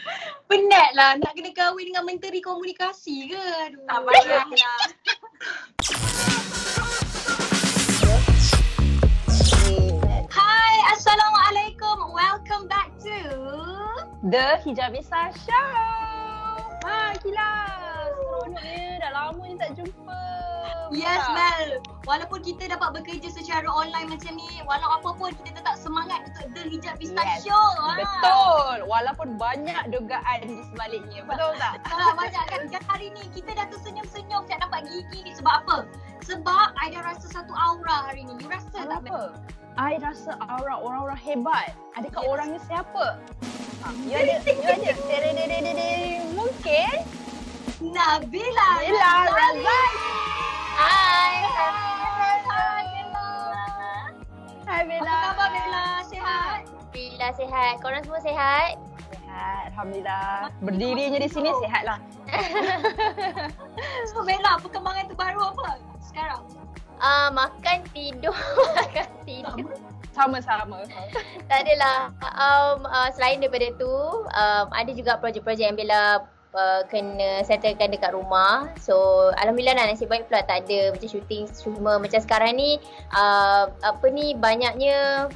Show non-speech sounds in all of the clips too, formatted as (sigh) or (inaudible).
(laughs) Penat lah nak kena kahwin dengan menteri komunikasi ke? Aduh. Tak payah lah. Hai, Assalamualaikum. Welcome back to The Hijabisa Show. Ha, Kila. Seronoknya. Dah lama ni tak jumpa. Yes? Mel. Walaupun kita dapat bekerja secara online macam ni, walau apa pun kita tetap semangat untuk The Hijab Pista Yes. Show. Ha. Betul. Walaupun banyak dugaan di sebaliknya. Betul tak? Tak (laughs) banyak kan Dan hari ni kita dah tersenyum-senyum tak dapat gigi ni sebab apa? Sebab I dah rasa satu aura hari ni. You rasa tak Mel? Apa? I rasa aura orang-orang hebat. Adakah Yes. orangnya siapa? Ha, ya ada, ya ada. Mungkin. Nabila. Nabila Razali. Hai. Hai Bella. Apa Bella. khabar Bella? Sihat? Alhamdulillah sihat. Korang semua sihat? Sihat. Alhamdulillah. Berdirinya di sini sihatlah. (laughs) So Bella, perkembangan terbaru apa sekarang? Uh, makan tidur, (laughs) makan tidur. Sama-sama. Tak adalah. Um, uh, selain daripada tu, um, ada juga projek-projek yang Bella uh, kena settlekan dekat rumah. So Alhamdulillah lah nasib baik pula tak ada macam shooting cuma macam sekarang ni uh, apa ni banyaknya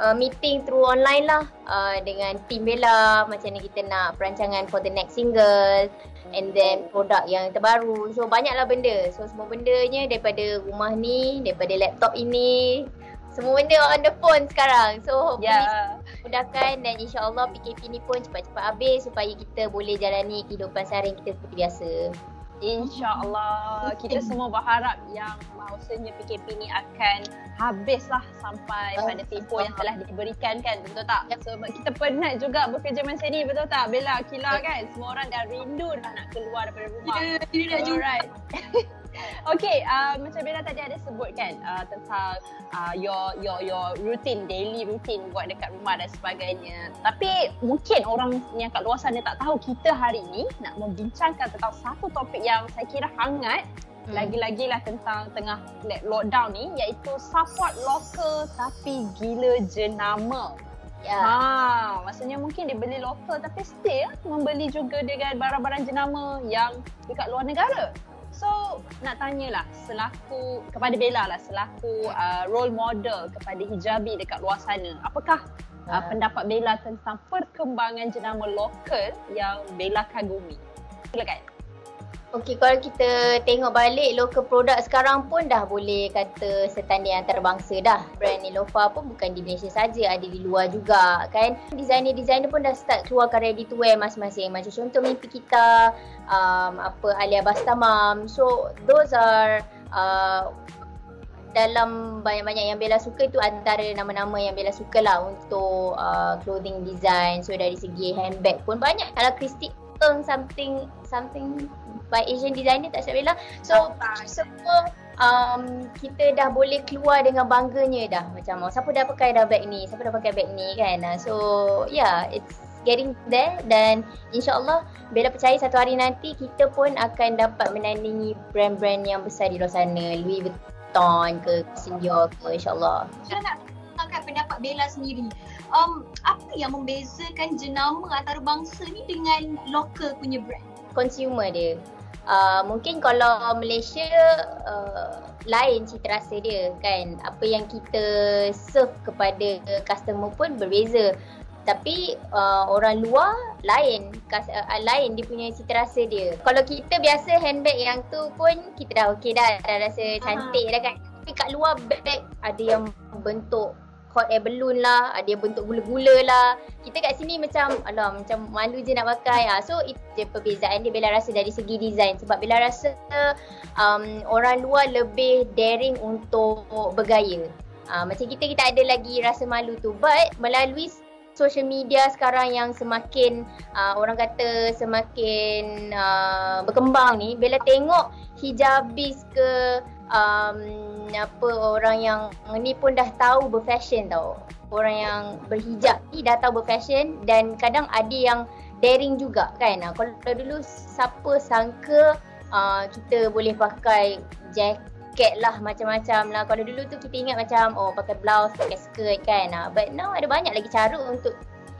uh, meeting through online lah uh, dengan team Bella macam ni kita nak perancangan for the next single and then produk yang terbaru. So banyaklah benda. So semua bendanya daripada rumah ni, daripada laptop ini, semua benda on the phone sekarang. So Ya. Mudahkan dan insyaAllah PKP ni pun cepat-cepat habis supaya kita boleh jalani kehidupan seharian kita seperti biasa. InsyaAllah kita (laughs) semua berharap yang bahawasanya PKP ni akan habislah sampai Oh, pada tempoh yang telah diberikan kan betul tak? Ya. So kita penat juga bekerja macam ni betul tak? Bella, Kila kan? Semua orang dah rindu dah nak keluar daripada rumah. Kita, kita nak jumpa. Alright. (laughs) okay, uh, macam Bella tadi ada sebut kan uh, tentang uh, your your your routine, daily routine buat dekat rumah dan sebagainya. Tapi mungkin orang yang kat luar sana tak tahu kita hari ni nak membincangkan tentang satu topik yang saya kira hangat Hmm. lagi-lagi lah tentang tengah lockdown ni iaitu support lokal tapi gila jenama. Ya. Ha, maksudnya mungkin dia beli lokal tapi still membeli juga dengan barang-barang jenama yang dekat luar negara. So, nak tanyalah selaku kepada Bella lah selaku uh, role model kepada hijabi dekat luar sana. Apakah uh, Ha. pendapat Bella tentang perkembangan jenama lokal yang Bella kagumi? Silakan. Okey, kalau kita tengok balik local product sekarang pun dah boleh kata setanding antarabangsa dah. Brand Nilofa pun bukan di Malaysia saja, ada di luar juga kan. Designer-designer pun dah start keluarkan ready to wear masing-masing. Macam contoh mimpi kita, um, apa Alia Bastamam. So those are uh, dalam banyak-banyak yang Bella suka tu antara nama-nama yang Bella suka lah untuk uh, clothing design. So dari segi handbag pun banyak. Kalau Christy Ng something something by Asian designer tak silap Bella. So semua um, kita dah boleh keluar dengan bangganya dah. Macam oh, siapa dah pakai dah bag ni, siapa dah pakai bag ni kan. Uh, So yeah, it's getting there dan insyaAllah Bella percaya satu hari nanti kita pun akan dapat menandingi brand-brand yang besar di luar sana. Louis Vuitton ke, Christian Dior ke insyaAllah. Saya nak tentangkan pendapat Bella sendiri. Um, apa yang membezakan jenama antarabangsa ni dengan local punya brand? consumer dia. Uh, mungkin kalau Malaysia uh, lain cita rasa dia kan. Apa yang kita serve kepada customer pun berbeza. Tapi uh, orang luar lain kas, uh, lain dia punya cita rasa dia. Kalau kita biasa handbag yang tu pun kita dah okey dah, dah rasa cantik dah kan. Tapi kat luar bag ada yang bentuk hot air balloon lah, ada yang bentuk gula-gula lah. Kita kat sini macam alah macam malu je nak pakai. Ah. So itu perbezaan dia Bella rasa dari segi design sebab Bella rasa um, orang luar lebih daring untuk bergaya. Ah, macam kita kita ada lagi rasa malu tu but melalui social media sekarang yang semakin uh, orang kata semakin uh, berkembang ni Bella tengok hijabis ke um, apa orang yang ni pun dah tahu berfashion tau. Orang yang berhijab ni dah tahu berfashion dan kadang ada yang daring juga kan. Uh, kalau dulu siapa sangka uh, kita boleh pakai jacket lah macam-macam lah. Kalau dulu tu kita ingat macam oh pakai blouse, pakai skirt kan. Uh, but now ada banyak lagi cara untuk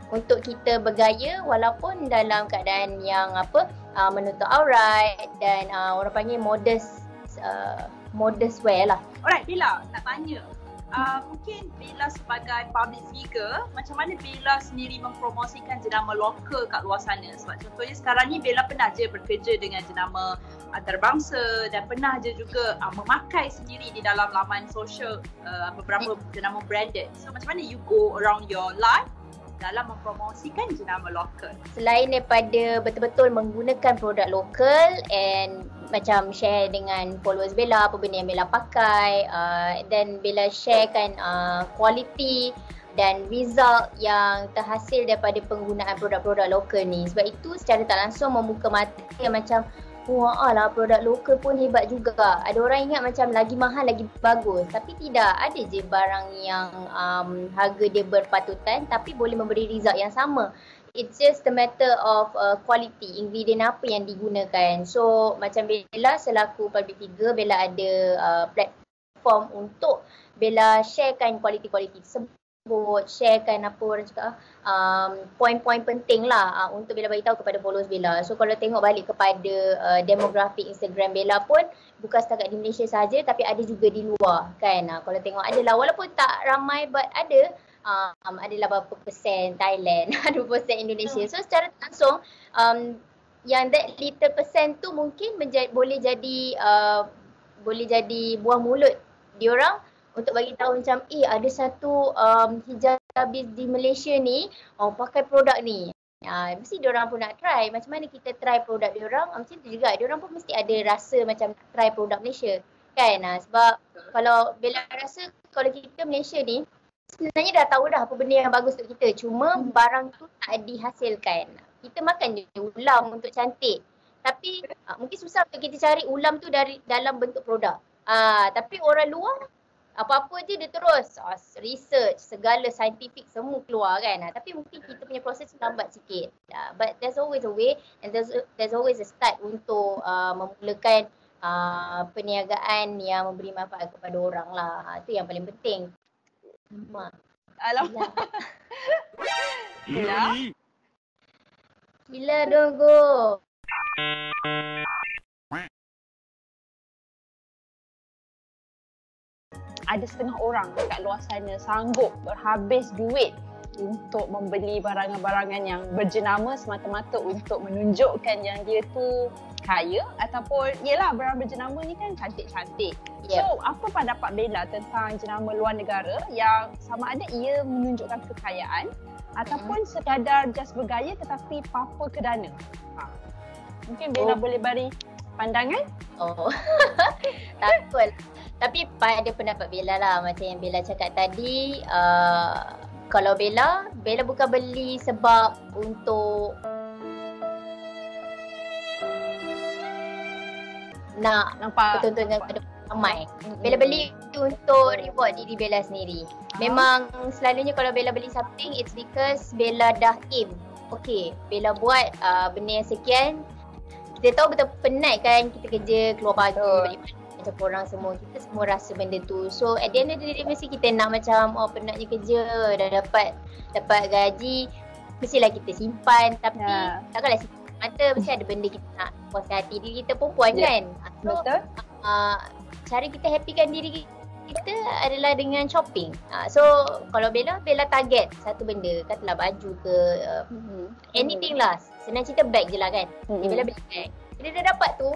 untuk kita bergaya walaupun dalam keadaan yang apa uh, menutup aurat dan uh, orang panggil modest uh, modest wear lah. Alright, Bila nak tanya. Uh, mungkin Bella sebagai public figure, macam mana Bella sendiri mempromosikan jenama lokal kat luar sana? Sebab contohnya sekarang ni Bella pernah je bekerja dengan jenama antarabangsa dan pernah je juga uh, memakai sendiri di dalam laman sosial uh, beberapa jenama branded. So macam mana you go around your life dalam mempromosikan jenama lokal. Selain daripada betul-betul menggunakan produk lokal and macam share dengan followers Bella apa benda yang Bella pakai uh, dan Bella sharekan uh, quality dan result yang terhasil daripada penggunaan produk-produk lokal ni. Sebab itu secara tak langsung membuka mata yang macam Wah lah produk lokal pun hebat juga. Ada orang ingat macam lagi mahal lagi bagus. Tapi tidak. Ada je barang yang um, harga dia berpatutan tapi boleh memberi result yang sama. It's just a matter of uh, quality, ingredient apa yang digunakan. So macam Bella selaku public figure, Bella ada uh, platform untuk Bella sharekan quality-quality tersebut sebut, sharekan apa orang cakap um, poin-poin penting lah uh, untuk Bella beritahu kepada followers Bella. So kalau tengok balik kepada uh, demografik Instagram Bella pun bukan setakat di Malaysia saja tapi ada juga di luar kan. Uh, kalau tengok ada lah walaupun tak ramai but ada um, adalah berapa persen Thailand, (laughs) berapa persen Indonesia. So secara langsung um, yang that little percent tu mungkin menjadi, boleh jadi uh, boleh jadi buah mulut diorang untuk bagi tahu macam eh ada satu um, hijabis di Malaysia ni oh pakai produk ni. Ha, mesti dia orang pun nak try. Macam mana kita try produk dia orang? Ah, macam tu juga. Dia orang pun mesti ada rasa macam try produk Malaysia. Kan? Ha, sebab kalau Bella rasa kalau kita Malaysia ni sebenarnya dah tahu dah apa benda yang bagus untuk kita. Cuma barang tu tak dihasilkan. Kita makan je ulam untuk cantik. Tapi uh, mungkin susah untuk kita cari ulam tu dari dalam bentuk produk. Uh, tapi orang luar apa-apa je dia terus uh, research segala scientific semua keluar kan uh, tapi mungkin kita punya proses lambat sikit uh, but there's always a way and there's there's always a start untuk uh, memulakan uh, perniagaan yang memberi manfaat kepada orang lah itu yang paling penting Ma. Alamak. (laughs) Gila. Gila dong go. ada setengah orang kat luar sana sanggup berhabis duit untuk membeli barangan-barangan yang berjenama semata-mata untuk menunjukkan yang dia tu kaya ataupun yelah barang berjenama ni kan cantik-cantik. Yep. So apa pendapat Bella tentang jenama luar negara yang sama ada ia menunjukkan kekayaan ataupun mm-hmm. sekadar just bergaya tetapi papa ke dana? Ha. Mungkin Bella oh. boleh beri pandangan? Oh. (laughs) Takut. Tapi pada pendapat Bella lah macam yang Bella cakap tadi uh, kalau Bella, Bella bukan beli sebab untuk nak nampak pertunjukan kepada ramai. Mm-hmm. Bella beli untuk reward diri Bella sendiri. Uh-huh. Memang selalunya kalau Bella beli something it's because Bella dah aim. Okay, Bella buat uh, benda yang sekian. Kita tahu betul penat kan kita kerja keluar pagi balik macam korang semua kita semua rasa benda tu so at the end of the day mesti kita nak macam oh penatnya kerja dah dapat dapat gaji mestilah kita simpan tapi yeah. takkanlah simpan mata mesti ada benda kita nak puas hati diri kita perempuan yeah. kan so, betul uh, cara kita happykan diri kita adalah dengan shopping. Uh, so kalau Bella, Bella target satu benda. Katalah baju ke uh, mm-hmm. anything lah. Senang cerita bag je lah kan. Mm-hmm. Bella beli bag. Bila dia dapat tu,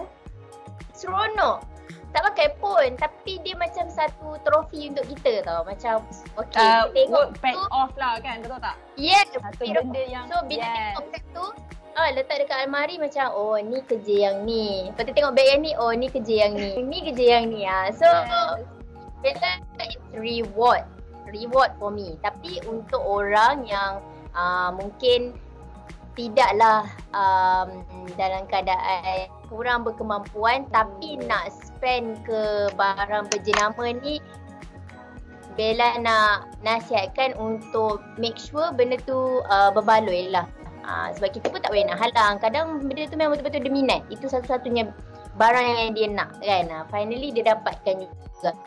seronok tak pakai pun tapi dia macam satu trofi untuk kita tau. Macam okey uh, tengok work off lah kan betul tak? Yes satu benda yang so bila yes. tengok tu ah letak dekat almari macam oh ni kerja yang ni. Lepas tu tengok bag yang ni oh ni kerja yang ni. Ni kerja yang ni ah. So yes. it's reward. Reward for me. Tapi untuk orang yang uh, mungkin tidaklah um, dalam keadaan kurang berkemampuan tapi nak spend ke barang berjenama ni Bella nak nasihatkan untuk make sure benda tu uh, berbaloi lah uh, sebab kita pun tak boleh nak halang kadang benda tu memang betul-betul dia minat itu satu-satunya barang yang dia nak kan uh, finally dia dapatkan juga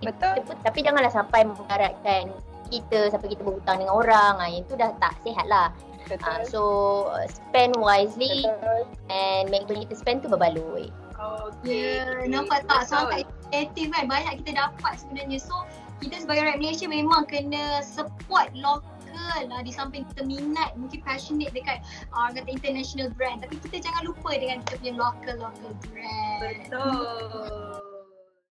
Betul. Tapi janganlah sampai mengharapkan kita sampai kita berhutang dengan orang. Ha, yang tu dah tak sihat lah. Uh, so uh, spend wisely Betul. and make sure kita spend tu berbaloi. Okay. Yeah, nampak tak sangat efektif kan banyak kita dapat sebenarnya. So kita sebagai rakyat Malaysia memang kena support local lah di samping kita minat mungkin passionate dekat uh, kata international brand tapi kita jangan lupa dengan kita punya local local brand. Betul.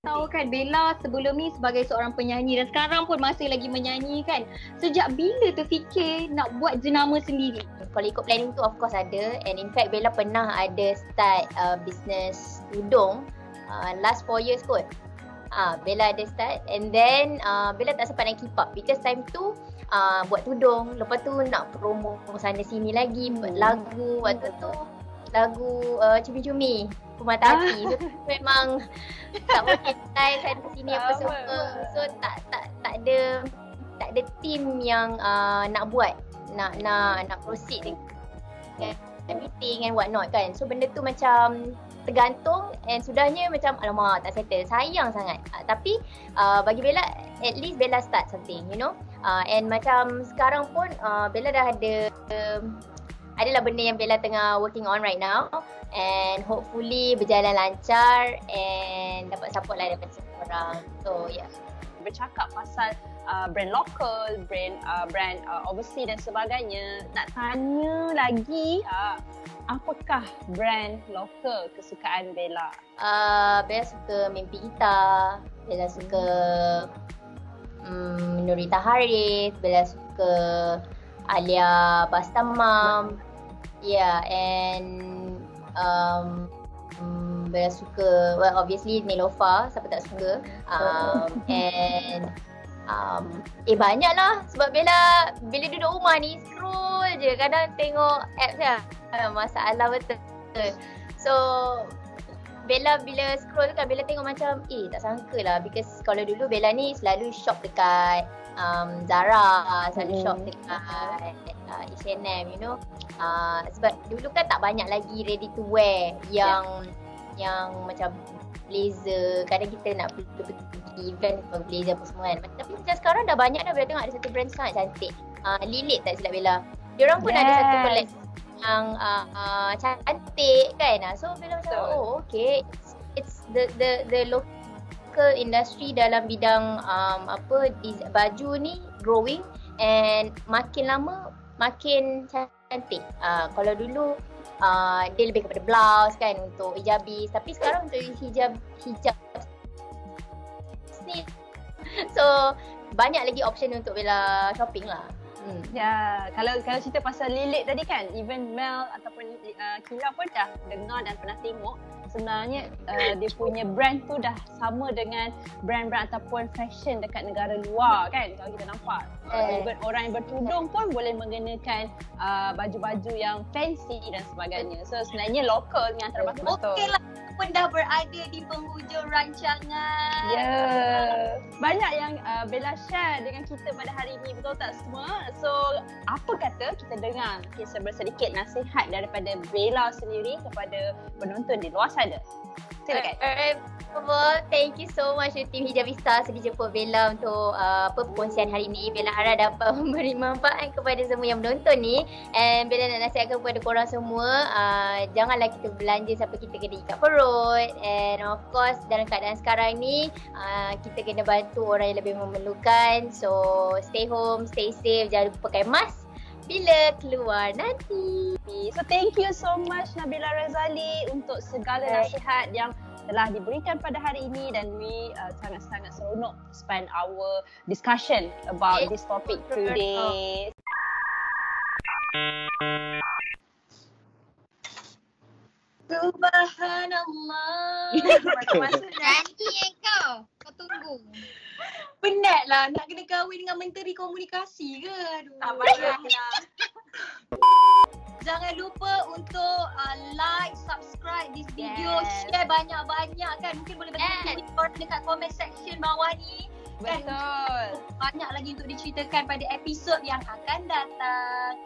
Tahu kan Bella sebelum ni sebagai seorang penyanyi dan sekarang pun masih lagi menyanyi kan. Sejak bila terfikir nak buat jenama sendiri? Kalau ikut planning tu of course ada and in fact Bella pernah ada start uh, business tudung uh, last 4 years kot. Ah uh, Bella ada start and then uh, Bella tak sempat nak keep up because time tu uh, buat tudung lepas tu nak promo sana sini lagi buat lagu waktu tu lagu uh, cumi-cumi pemata hati so, memang tak boleh style sana sini apa semua. so tak tak tak ada tak ada team yang uh, nak buat nak nak nak proceed dengan meeting and what not kan. So benda tu macam tergantung and sudahnya macam alamak tak settle. Sayang sangat. Uh, tapi uh, bagi Bella at least Bella start something you know? Uh, and macam sekarang pun uh, Bella dah ada um, adalah benda yang Bella tengah working on right now and hopefully berjalan lancar and dapat support lah daripada semua orang so yeah bercakap pasal uh, brand local, brand uh, brand uh, overseas dan sebagainya, nak tanya lagi uh, apakah brand lokal kesukaan Bella? Uh, Bella suka Mimpi Kita, Bella suka um, Nurita Harith, Bella suka Alia Bastamam. Yeah, and um, Bella suka, well obviously Nilofa, siapa tak suka. Um, (laughs) and um, eh banyak lah sebab Bella bila duduk rumah ni scroll je kadang tengok apps lah masalah betul so Bella bila scroll kan Bella tengok macam eh tak sangka lah because kalau dulu Bella ni selalu shop dekat um, Zara selalu mm. shop dekat uh, H&M you know uh, sebab dulu kan tak banyak lagi ready to wear yang yeah. yang macam blazer kadang kita nak pergi event for blazer apa semua kan tapi macam sekarang dah banyak dah Bella tengok ada satu brand sangat cantik uh, Lilith tak silap Bella dia orang pun yes. ada satu collect yang uh, uh, cantik kan? So Bella macam so. oh okay. It's, it's the the the local industry dalam bidang um, apa baju ni growing and makin lama makin cantik. Uh, kalau dulu uh, dia lebih kepada blouse kan untuk hijabis. Tapi sekarang untuk hijab hijab ni (laughs) so banyak lagi option untuk Bella shopping lah Hmm. Ya, kalau kalau cerita pasal lilit tadi kan, even Mel ataupun uh, Kila pun dah dengar dan pernah tengok. Sebenarnya uh, dia punya brand tu dah sama dengan brand-brand ataupun fashion dekat negara luar kan kalau kita nampak. Uh, even orang yang bertudung pun boleh mengenakan uh, baju-baju yang fancy dan sebagainya. So sebenarnya lokal ni antara betul-betul okey lah pun dah berada di penghujung rancangan. Ya. Yeah. Banyak yang uh, Bella share dengan kita pada hari ini betul tak semua? So apa kata kita dengar kisah sedikit nasihat daripada Bella sendiri kepada penonton di luar sana. Silakan. Alright. Well, thank you so much to Team Hijabista sudi jemput Bella untuk uh, perkongsian hari ini. Bella harap dapat (laughs) memberi manfaat kepada semua yang menonton ni. And Bella nak nasihatkan kepada korang semua, uh, janganlah kita belanja sampai kita kena ikat perut. And of course, dalam keadaan sekarang ni, uh, kita kena bantu orang yang lebih memerlukan. So, stay home, stay safe, jangan lupa pakai mask bila keluar nanti. So thank you so much Nabila Razali untuk segala nasihat yang telah diberikan pada hari ini dan we uh, sangat-sangat seronok spend our discussion about this topic today. Subhanallah. (laughs) Nanti kau. Kau tunggu. Penat lah nak kena kahwin dengan menteri komunikasi ke? Aduh. Tak payahlah. (laughs) Jangan lupa untuk uh, like, subscribe this video, yes. share banyak-banyak kan. Mungkin boleh bagi yes. dekat comment section bawah ni. Betul. Kan? Banyak lagi untuk diceritakan pada episod yang akan datang.